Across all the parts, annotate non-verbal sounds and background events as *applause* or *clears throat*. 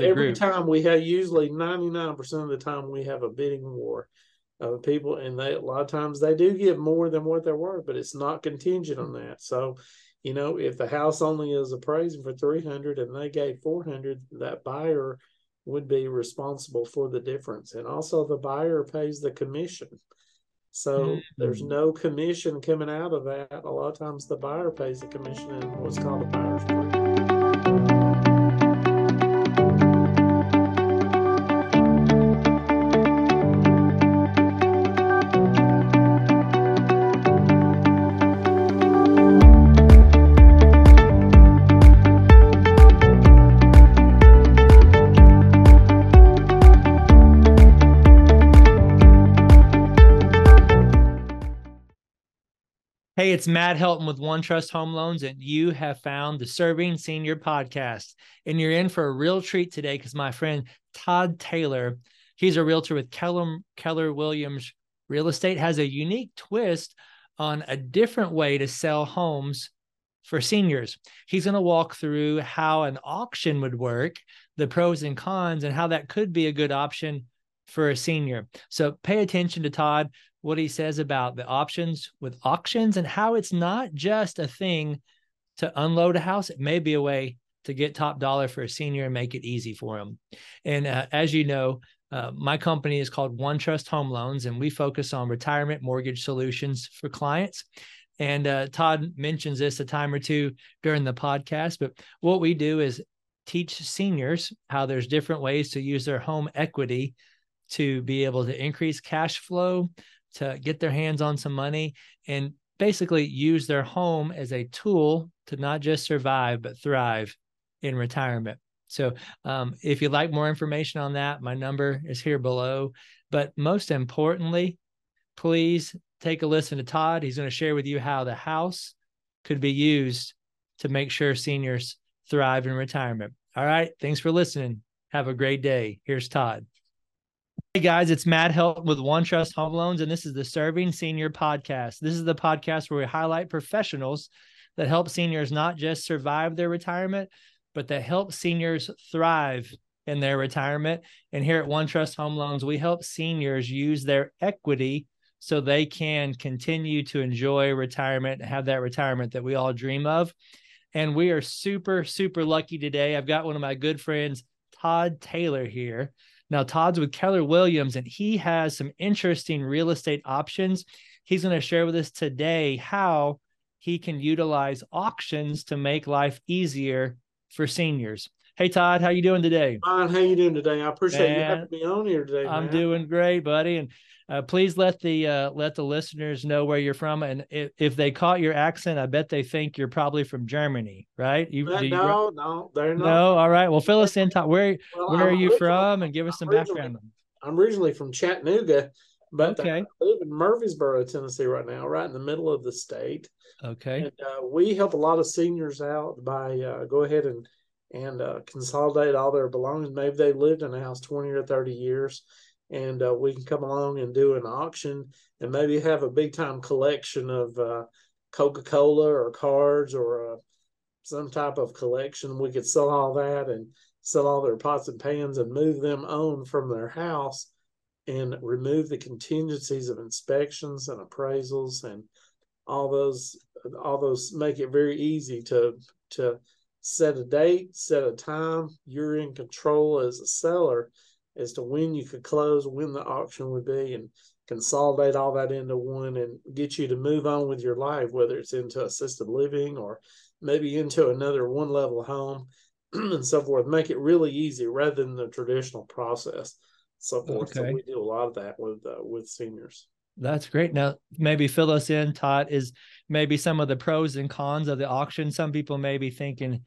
Every time we have, usually ninety nine percent of the time, we have a bidding war of people, and they a lot of times they do give more than what they're worth, but it's not contingent on that. So, you know, if the house only is appraising for three hundred and they gave four hundred, that buyer would be responsible for the difference, and also the buyer pays the commission. So there's Mhm. no commission coming out of that. A lot of times the buyer pays the commission in what's called a buyer's Hey, it's Matt Helton with One Trust Home Loans, and you have found the Serving Senior Podcast. And you're in for a real treat today because my friend Todd Taylor, he's a realtor with Keller, Keller Williams Real Estate, has a unique twist on a different way to sell homes for seniors. He's going to walk through how an auction would work, the pros and cons, and how that could be a good option for a senior. So pay attention to Todd what he says about the options with auctions and how it's not just a thing to unload a house. It may be a way to get top dollar for a senior and make it easy for him. And uh, as you know, uh, my company is called One Trust Home Loans, and we focus on retirement mortgage solutions for clients. And uh, Todd mentions this a time or two during the podcast, but what we do is teach seniors how there's different ways to use their home equity to be able to increase cash flow, to get their hands on some money and basically use their home as a tool to not just survive but thrive in retirement. So, um, if you'd like more information on that, my number is here below. But most importantly, please take a listen to Todd. He's going to share with you how the house could be used to make sure seniors thrive in retirement. All right. Thanks for listening. Have a great day. Here's Todd. Hey guys, it's Matt Helton with One Trust Home Loans, and this is the Serving Senior Podcast. This is the podcast where we highlight professionals that help seniors not just survive their retirement, but that help seniors thrive in their retirement. And here at One Trust Home Loans, we help seniors use their equity so they can continue to enjoy retirement, have that retirement that we all dream of. And we are super, super lucky today. I've got one of my good friends, Todd Taylor, here. Now, Todd's with Keller Williams, and he has some interesting real estate options. He's going to share with us today how he can utilize auctions to make life easier for seniors. Hey, Todd, how you doing today? Fine. How you doing today? I appreciate you having me on here today. I'm Matt. doing great, buddy. And uh, please let the uh, let the listeners know where you're from. And if, if they caught your accent, I bet they think you're probably from Germany, right? You, do you- no, no, they're not. no, all right. Well, fill us in, Todd. Where Well, where are I'm you from? And give us some I'm background. I'm originally from Chattanooga, but Okay. I live in Murfreesboro, Tennessee, right now, right in the middle of the state. Okay. And uh, we help a lot of seniors out by uh, go ahead and and uh, consolidate all their belongings. Maybe they lived in a house twenty or thirty years, and uh, we can come along and do an auction and maybe have a big time collection of uh, Coca Cola or cards or uh, some type of collection. We could sell all that and sell all their pots and pans and move them on from their house and remove the contingencies of inspections and appraisals and all those all those make it very easy to to set a date set a time. You're in control as a seller as to when you could close when the auction would be and consolidate all that into one and get you to move on with your life whether it's into assisted living or maybe into another one level home *clears throat* and so forth. Make it really easy rather than the traditional process. So forth. Okay. so we do a lot of that with uh, with seniors That's great. Now, maybe fill us in, Todd, is maybe some of the pros and cons of the auction. Some people may be thinking,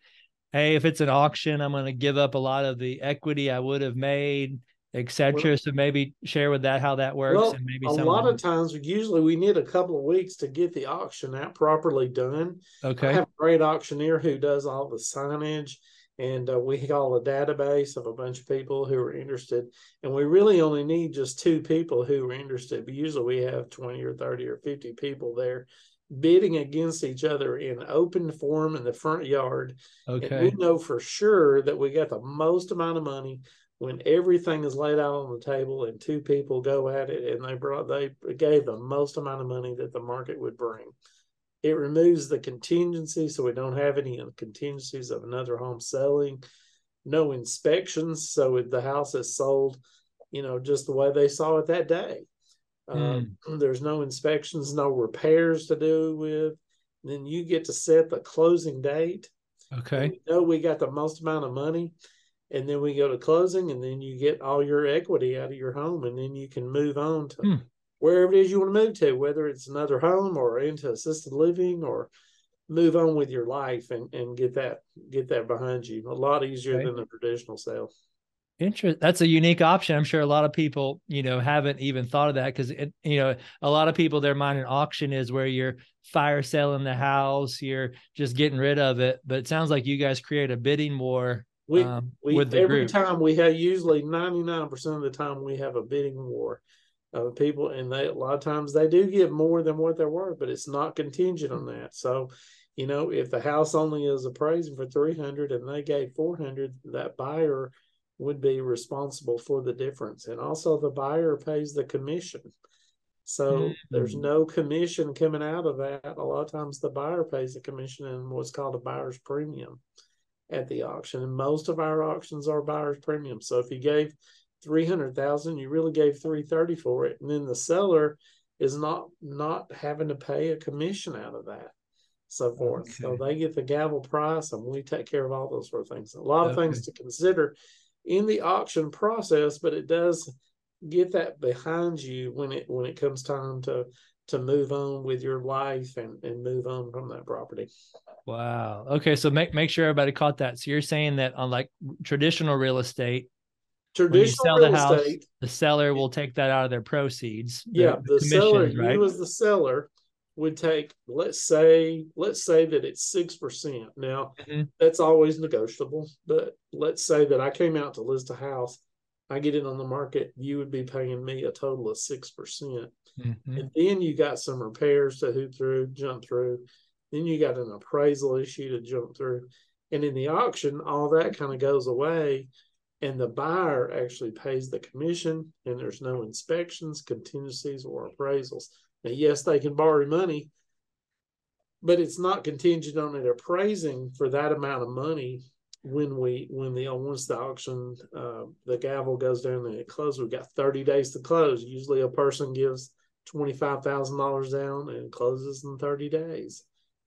hey, if it's an auction, I'm going to give up a lot of the equity I would have made, etc. Well- so maybe share with that how that works Well, and maybe a lot of of times, usually we need a couple of weeks to get the auction out properly done. Okay. I have a great auctioneer who does all the signage, and uh, we call a database of a bunch of people who are interested. And we really only need just two people who are interested. But usually we have twenty or thirty or fifty people there bidding against each other in open form in the front yard. okay And we know for sure that we got the most amount of money when everything is laid out on the table and two people go at it and they brought they gave the most amount of money that the market would bring. It removes the contingency so we don't have any contingencies of another home selling, no inspections. So if the house is sold, you know, just the way they saw it that day. Um, *clears throat* there's no inspections, no repairs to do with. Then you get to set the closing date. Okay. We know we got the most amount of money, and then we go to closing, and then you get all your equity out of your home, and then you can move on to Hmm. Wherever it is you want to move to, whether it's another home or into assisted living or move on with your life and, and get that get that behind you. A lot easier than the traditional sale. Interest. That's a unique option. I'm sure a lot of people, you know, haven't even thought of that because you know, a lot of people their mind an auction is where you're fire selling the house, you're just getting rid of it. But it sounds like you guys create a bidding war We um, we every group. time we have usually 99% of the time we have a bidding war of people and they a lot of times they do get more than what they're worth but it's not contingent on that so you know if the house only is appraising for 300 and they gave 400 that buyer would be responsible for the difference and also the buyer pays the commission so there's Mm. no commission coming out of that a lot of times the buyer pays the commission and what's called a buyer's premium at the auction. And most of our auctions are buyer's premium. So if you gave three hundred thousand, you really gave three thirty for it. And then the seller is not not having to pay a commission out of that. So forth. So they get the gavel price and we take care of all those sort of things. A lot of Okay. things to consider in the auction process, but it does get that behind you when it when it comes time to to move on with your life and, and move on from that property. Wow. Okay. So make make sure everybody caught that. So you're saying that on like traditional real estate, Traditional real the house, estate, the seller will take that out of their proceeds. yeah, the, seller, commissions, right? you as the seller would take, let's say, let's say that it's six percent. Now, Mhm. that's always negotiable, but let's say that I came out to list a house, I get it on the market, you would be paying me a total of six percent. Mhm. And then you got some repairs to hoop through, jump through. Then you got an appraisal issue to jump through. And in the auction, all that kind of goes away. And the buyer actually pays the commission, and there's no inspections, contingencies, or appraisals. Now, yes, they can borrow money, but it's not contingent on it appraising for that amount of money when we when the once the auction uh, the gavel goes down and it closes. We've got 30 days to close. Usually a person gives $25,000 down and closes in 30 days.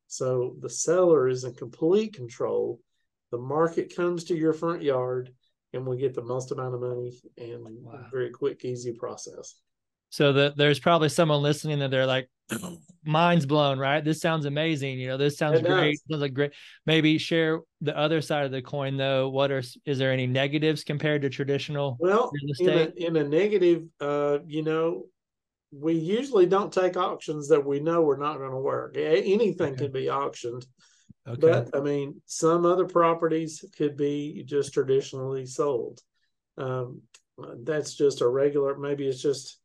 So the seller is in complete control. The market comes to your front yard and we get the most amount of money and Wow. very quick, easy process. So that there's probably someone listening that they're like, mind's blown, right? This sounds amazing. You know, this sounds It great. Sounds like great. Maybe share the other side of the coin though. What are is there any negatives compared to traditional Well, real in a, in a negative, uh, you know, we usually don't take auctions that we know we're not going to work. Anything Okay. can be auctioned, Okay. but I mean, some other properties could be just traditionally sold. Um, that's just a regular. Maybe it's just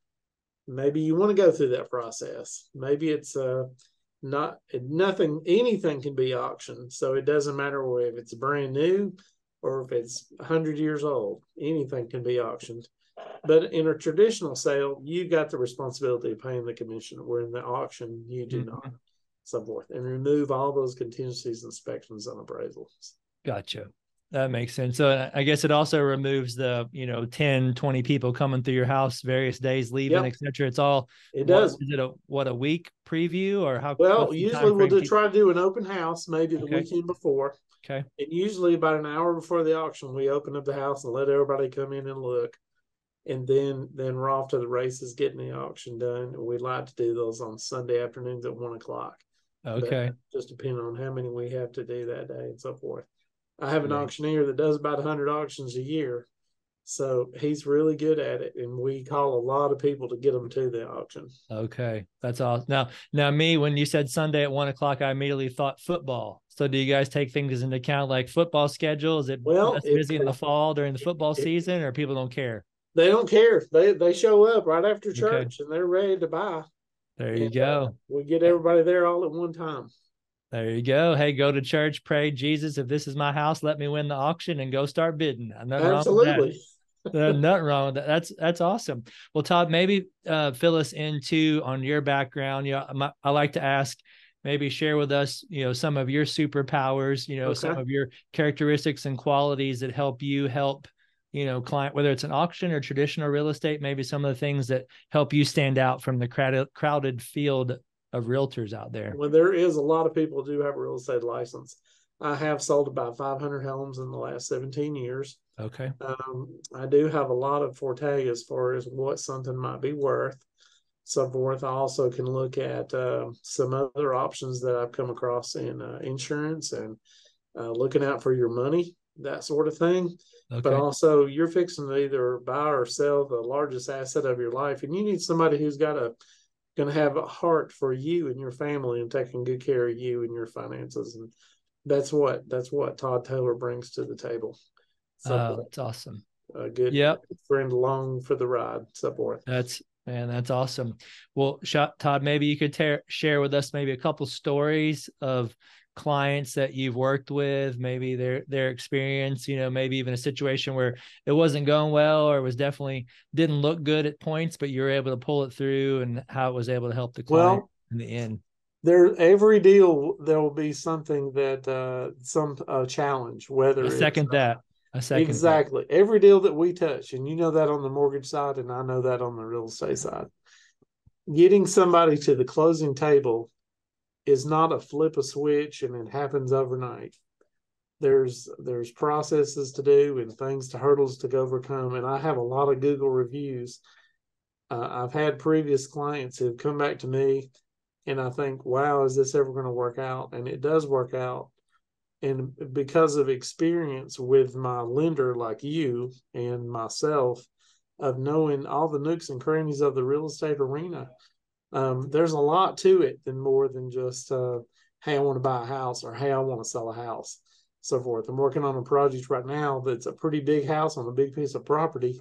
maybe you want to go through that process. Maybe it's uh not nothing. Anything can be auctioned, so it doesn't matter if it's brand new or if it's hundred years old. Anything can be auctioned. But in a traditional sale, you got the responsibility of paying the commission. Where in the auction, you do Mhm. not. So forth, and remove all those contingencies, inspections, and appraisals. Gotcha. That makes sense. So uh, I guess it also removes the, you know, 10, 20 people coming through your house various days, leaving, Yep. et cetera. It's all It what- does. Is it a what a week preview or how Well, usually we'll do, try to do an open house maybe the Okay. weekend before. Okay. And usually about an hour before the auction, we open up the house and let everybody come in and look. And then then we're off to the races getting the auction done. And we like to do those on Sunday afternoons at one o'clock. Okay. Just depending on how many we have to do that day and so forth. I have an Right. auctioneer that does about hundred auctions a year. So he's really good at it. And we call a lot of people to get them to the auction. Okay. That's awesome. Now, now me, when you said Sunday at one o'clock, I immediately thought football. So do you guys take things into account like football schedule? Is it Well, if- busy in the fall during the football if- season or people don't care? They don't care. They they show up right after church and they're ready to buy. There you And, go. uh, we get everybody there all at one time. There you go. Hey, go to church, pray, Jesus, if this is my house, let me win the auction and go start bidding. Nothing wrong that. Absolutely. *laughs* There's nothing wrong with that. That's that's awesome. Well, Todd, maybe uh, fill us into on your background. You know, my, I like to ask, maybe share with us, you know, some of your superpowers. You know, some of your characteristics and qualities that help you help, you know, client whether it's an auction or traditional real estate. Maybe some of the things that help you stand out from the crowded crowded field of realtors out there. well there is a lot of people do have a real estate license. I have sold about 500 homes in the last 17 years. Okay. Um, I do have a lot of forte as far as what something might be worth, so forth. I also can look at uh, some other options that I've come across in uh, insurance and uh, looking out for your money, that sort of thing. Okay. But also, you're fixing to either buy or sell the largest asset of your life, and you need somebody who's got a going to have a heart for you and your family and taking good care of you and your finances and that's what that's what Todd Taylor brings to the table. So Oh, that's awesome. a good Yep. friend along for the ride, so forth. That's man, that's awesome. Well, Todd, maybe you could tear, share with us maybe a couple stories of clients that you've worked with, maybe their their experience. You know, maybe even a situation where it wasn't going well or was definitely didn't look good at points, but you were able to pull it through, and how it was able to help the client Well, in the end. there every deal there will be something that uh some uh, challenge, whether I second uh, that. I second that. exactly every deal that we touch, and you know that on the mortgage side, and I know that on the real estate side. Getting somebody to the closing table is not a flip a switch and it happens overnight. There's there's processes to do and things to hurdles to overcome, and I have a lot of Google reviews. Uh, I've had previous clients who've come back to me, and I think, "Wow, is this ever going to work out?" And it does work out, and because of experience with my lender like you and myself, of knowing all the nooks and crannies of the real estate arena, um, there's a lot to it than more than just, uh, "Hey, I want to buy a house," or "Hey, I want to sell a house." So forth. I'm working on a project right now that's a pretty big house on a big piece of property,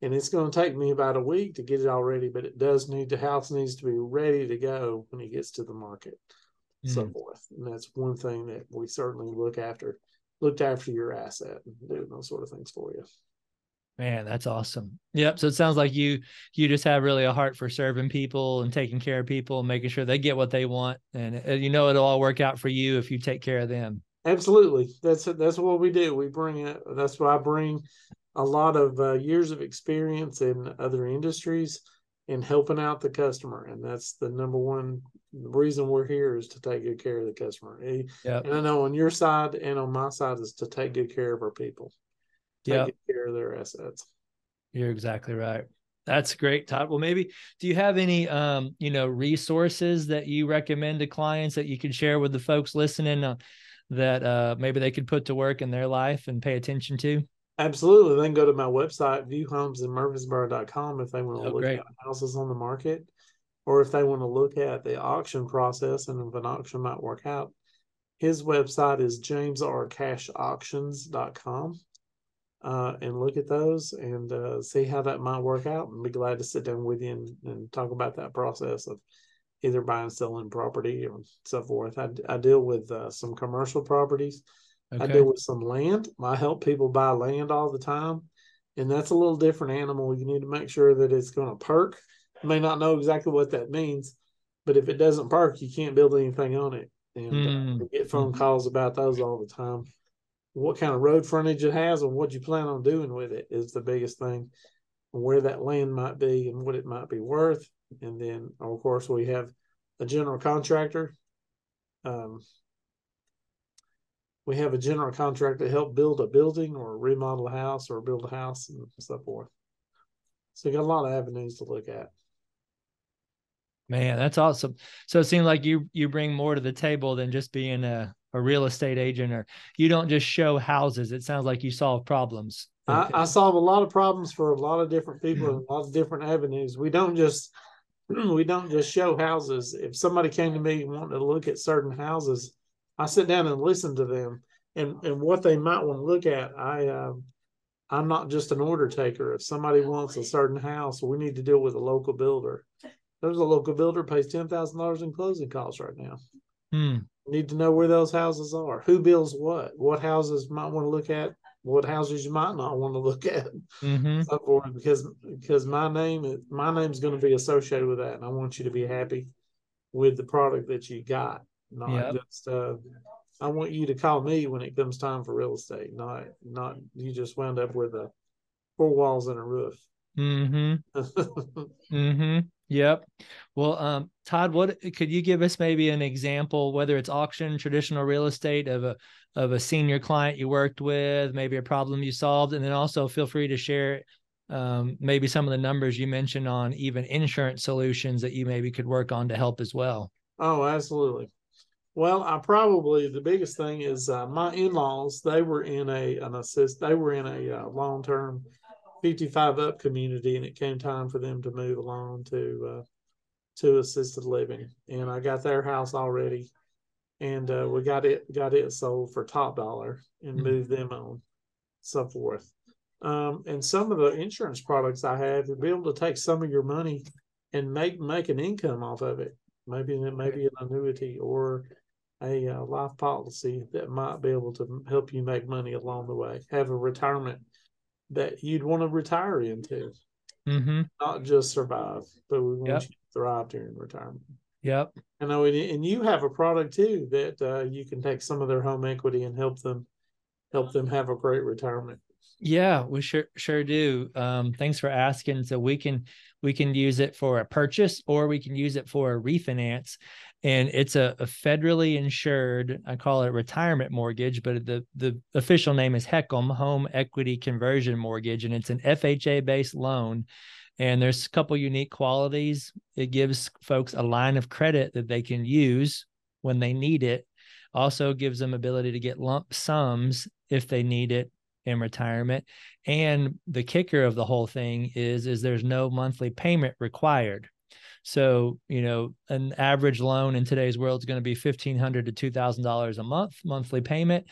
and it's going to take me about a week to get it all ready. But it does need the house needs to be ready to go when it gets to the market, so Mm. forth. And that's one thing that we certainly look after, looked after your asset and doing those sort of things for you. Man, that's awesome. Yep. So it sounds like you you just have really a heart for serving people and taking care of people and making sure they get what they want, and uh, you know it'll all work out for you if you take care of them. Absolutely, that's that's what we do. We bring it. That's why I bring a lot of uh, years of experience in other industries in helping out the customer, and that's the number one reason we're here is to take good care of the customer. Eh, Yep. And I know on your side and on my side is to take good care of our people, Yep. care of their assets. You're exactly right. That's great, Todd. Well, maybe do you have any um, you know, resources that you recommend to clients that you can share with the folks listening uh, that uh maybe they could put to work in their life and pay attention to? Absolutely. then go to my website, viewhomesinmurfreesboro.com, if they want to Oh, look great. at houses on the market or if they want to look at the auction process and if an auction might work out. His website is jamesrcashauctions.com. Uh, and look at those and uh, see how that might work out and be glad to sit down with you and, and talk about that process of either buying selling property or so forth. I, I deal with uh, some commercial properties. I deal with some land. I help people buy land all the time. And that's a little different animal. You need to make sure that it's going to perk. You may not know exactly what that means, but if it doesn't perk, you can't build anything on it. And Mm. get phone Mhm. calls about those all the time. What kind of road frontage it has and what you plan on doing with it is the biggest thing. Where that land might be and what it might be worth. And then, of course, we have a general contractor. Um, we have a general contractor to help build a building or remodel a house or build a house and so forth. So you got a lot of avenues to look at. Man, that's awesome. So it seems like you you bring more to the table than just being a, a real estate agent or you don't just show houses. It sounds like you solve problems. I, I solve a lot of problems for a lot of different people and a lot of different avenues. We don't just *clears throat* we don't just show houses. If somebody came to me wanting to look at certain houses, I sit down and listen to them and and what they might want to look at. I um, I'm not just an order taker. If somebody wants a certain house, we need to deal with a local builder. there's a local builder pays ten thousand dollars in closing costs right now. Hmm. Need to know where those houses are. Who builds what? What houses might want to look at? What houses you might not want to look at? Mm-hmm. So forth, because because my name is my name's going to be associated with that, and I want you to be happy with the product that you got. Not Yep. just uh, I want you to call me when it comes time for real estate. Not not you just wound up with a four walls and a roof. Mm-hmm. *laughs* Mm-hmm. Yep. Well, um, Todd, what could you give us maybe an example, whether it's auction, traditional real estate of a of a senior client you worked with, maybe a problem you solved, and then also feel free to share um, maybe some of the numbers you mentioned on even insurance solutions that you maybe could work on to help as well. Oh, absolutely. Well, I probably the biggest thing is uh, my in-laws. They were in a an assist. They were in a uh, long-term 55 up community, and it came time for them to move along to uh, to assisted living. And I got their house already, and uh, we got it got it sold for top dollar and Mhm. moved them on, so forth. Um, and some of the insurance products I have, you'll be able to take some of your money and make make an income off of it. Maybe maybe an annuity or a uh, life policy that might be able to help you make money along the way. Have a retirement that you'd want to retire into, Mm-hmm. not just survive, but we want Yep. you to thrive during retirement. Yep. I know, and, and you have a product too that uh, you can take some of their home equity and help them help them have a great retirement. Yeah, we sure sure do. Um, thanks for asking. So we can we can use it for a purchase or we can use it for a refinance. And it's a, a federally insured, I call it retirement mortgage, but the the official name is HECM, Home Equity Conversion Mortgage, and it's an FHA based loan. And there's a couple unique qualities. It gives folks a line of credit that they can use when they need it. Also gives them ability to get lump sums if they need it in retirement and the kicker of the whole thing is is there's no monthly payment required so you know an average loan in today's world is going to be 1500 to $2000 a month monthly payment.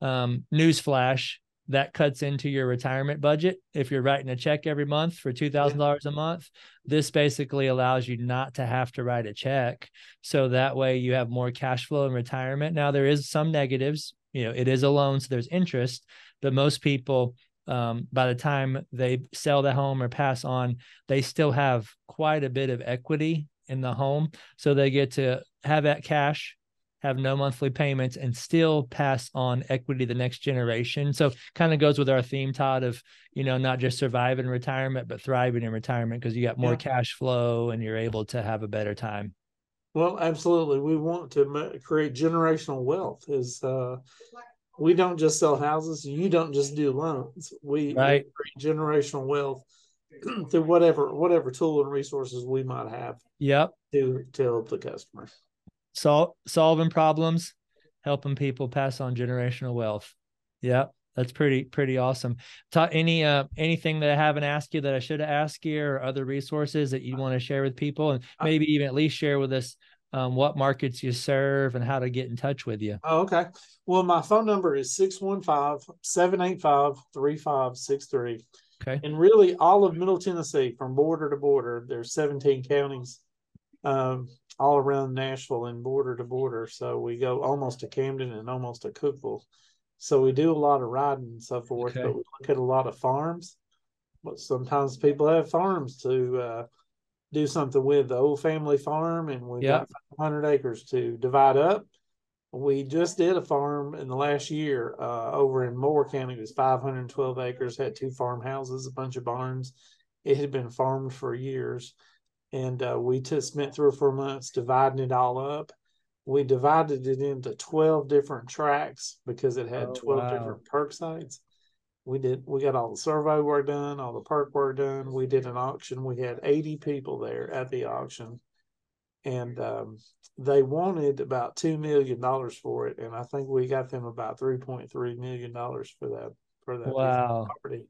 Um, newsflash that cuts into your retirement budget. If you're writing a check every month for $2000 a month this basically allows you not to have to write a check. So that way you have more cash flow in retirement. Now there is some negatives. You know it is a loan so there's interest but most people um, by the time they sell the home or pass on they still have quite a bit of equity in the home so they get to have that cash have no monthly payments and still pass on equity to the next generation so kind of goes with our theme todd of you know not just surviving retirement but thriving in retirement because you got more Yeah. cash flow and you're able to have a better time Well, absolutely. We want to create generational wealth. Is uh, we don't just sell houses. You don't just do loans. We, we Right. create generational wealth *clears throat* through whatever whatever tool and resources we might have yep to to help the customer. Sol- solving problems, helping people pass on generational wealth. Yep, that's pretty pretty awesome. Ta- any uh anything that I haven't asked you that I should have asked you, or other resources that you want to share with people, and maybe even at least share with us um, what markets you serve and how to get in touch with you. Oh, okay. Well, my phone number is 615-785-3563. Okay. And really all of Middle Tennessee from border to border, there's 17 counties um, all around Nashville and border to border. So we go almost to Camden and almost to Cookeville. So we do a lot of riding and so forth, Okay. but we look at a lot of farms. But sometimes people have farms to uh, do something with the old family farm, and we've Yeah. got 500 acres to divide up. We just did a farm in the last year uh, over in Moore County. It was 512 acres, had two farmhouses, a bunch of barns. It had been farmed for years. And uh, we just spent three or four months dividing it all up. We divided it into 12 different tracks because it had Oh, 12 wow. different perk sites. We did, we got all the survey work done, all the perk work done. We did an auction. We had 80 people there at the auction. And um, they wanted about two million dollars for it, and I think we got them about three point three million dollars for that for that Wow. property,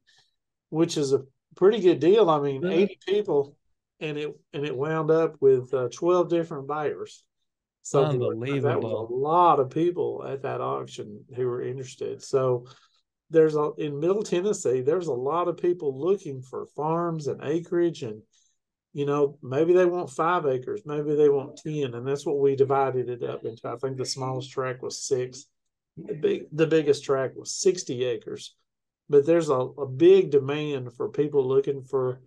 which is a pretty good deal. I mean, Yeah. eighty people, and it and it wound up with uh, twelve different buyers. So that was a lot of people at that auction who were interested. So there's a in Middle Tennessee, there's a lot of people looking for farms and acreage and you know, maybe they want five acres, maybe they want 10. And that's what we divided it up into. I think the smallest track was six. The big the biggest track was 60 acres. But there's a, a big demand for people looking for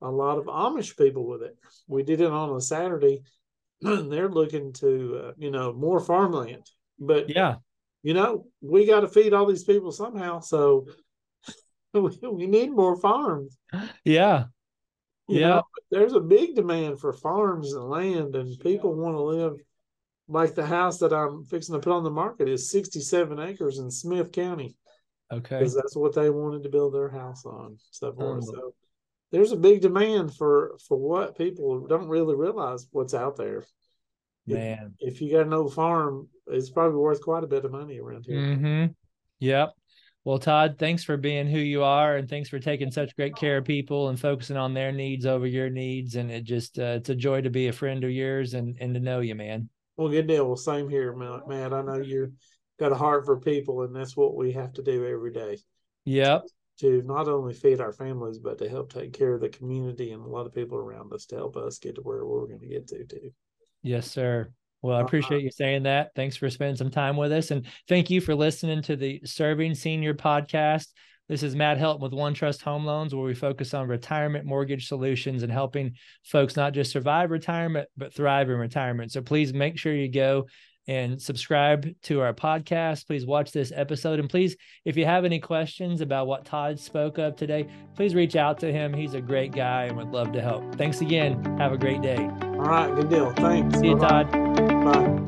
a lot of Amish people with it. We did it on a Saturday. *clears throat* and They're looking to, uh, you know, more farmland. But yeah, you know, we got to feed all these people somehow. So *laughs* we, we need more farms. Yeah. You yeah. Know, there's a big demand for farms and land, and people want to live like the house that I'm fixing to put on the market is 67 acres in Smith County. Okay. Because that's what they wanted to build their house on. So forth. Oh. So there's a big demand for for what people don't really realize what's out there. Man, if, if you got an old farm, it's probably worth quite a bit of money around here. Mm-hmm. Yep. Well, Todd, thanks for being who you are, and thanks for taking such great care of people and focusing on their needs over your needs. And it just uh, it's a joy to be a friend of yours and and to know you, man. Well, good deal. Well, same here, Matt. I know you got a heart for people, and that's what we have to do every day. Yep. To not only feed our families, but to help take care of the community and a lot of people around us to help us get to where we're going to get to too. Yes, sir. Well, I uh-huh. appreciate you saying that. Thanks for spending some time with us. And thank you for listening to the Serving Senior podcast. This is Matt Helton with One Trust Home Loans, where we focus on retirement mortgage solutions and helping folks not just survive retirement, but thrive in retirement. So please make sure you go and subscribe to our podcast. Please watch this episode. And please, if you have any questions about what Todd spoke of today, please reach out to him. He's a great guy and would love to help. Thanks again. Have a great day. All right. Good deal. Thanks. See you, Todd. Bye.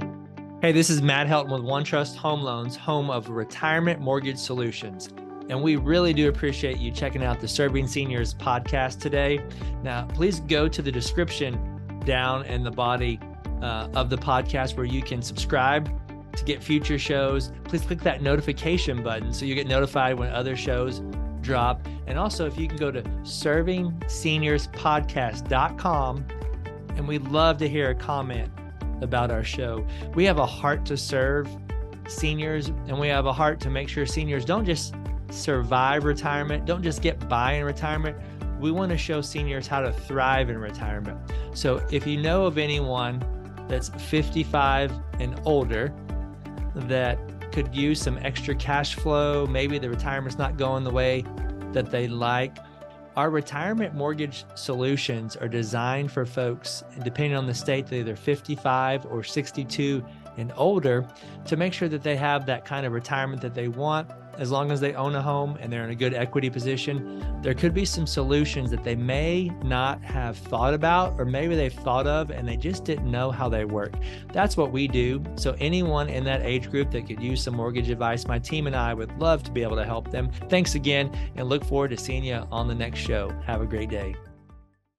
Hey, this is Matt Helton with OneTrust Home Loans, home of retirement mortgage solutions. And we really do appreciate you checking out the Serving Seniors podcast today. Now, please go to the description down in the body uh, of the podcast where you can subscribe to get future shows. Please click that notification button so you get notified when other shows drop. And also, if you can go to servingseniorspodcast.com, and we'd love to hear a comment about our show. We have a heart to serve seniors, and we have a heart to make sure seniors don't just survive retirement, don't just get by in retirement. We want to show seniors how to thrive in retirement. So if you know of anyone that's 55 and older that could use some extra cash flow. Maybe the retirement's not going the way that they like. Our retirement mortgage solutions are designed for folks, depending on the state, they're either 55 or 62 and older, to make sure that they have that kind of retirement that they want as long as they own a home and they're in a good equity position, there could be some solutions that they may not have thought about, or maybe they've thought of and they just didn't know how they work. That's what we do. So, anyone in that age group that could use some mortgage advice, my team and I would love to be able to help them. Thanks again and look forward to seeing you on the next show. Have a great day.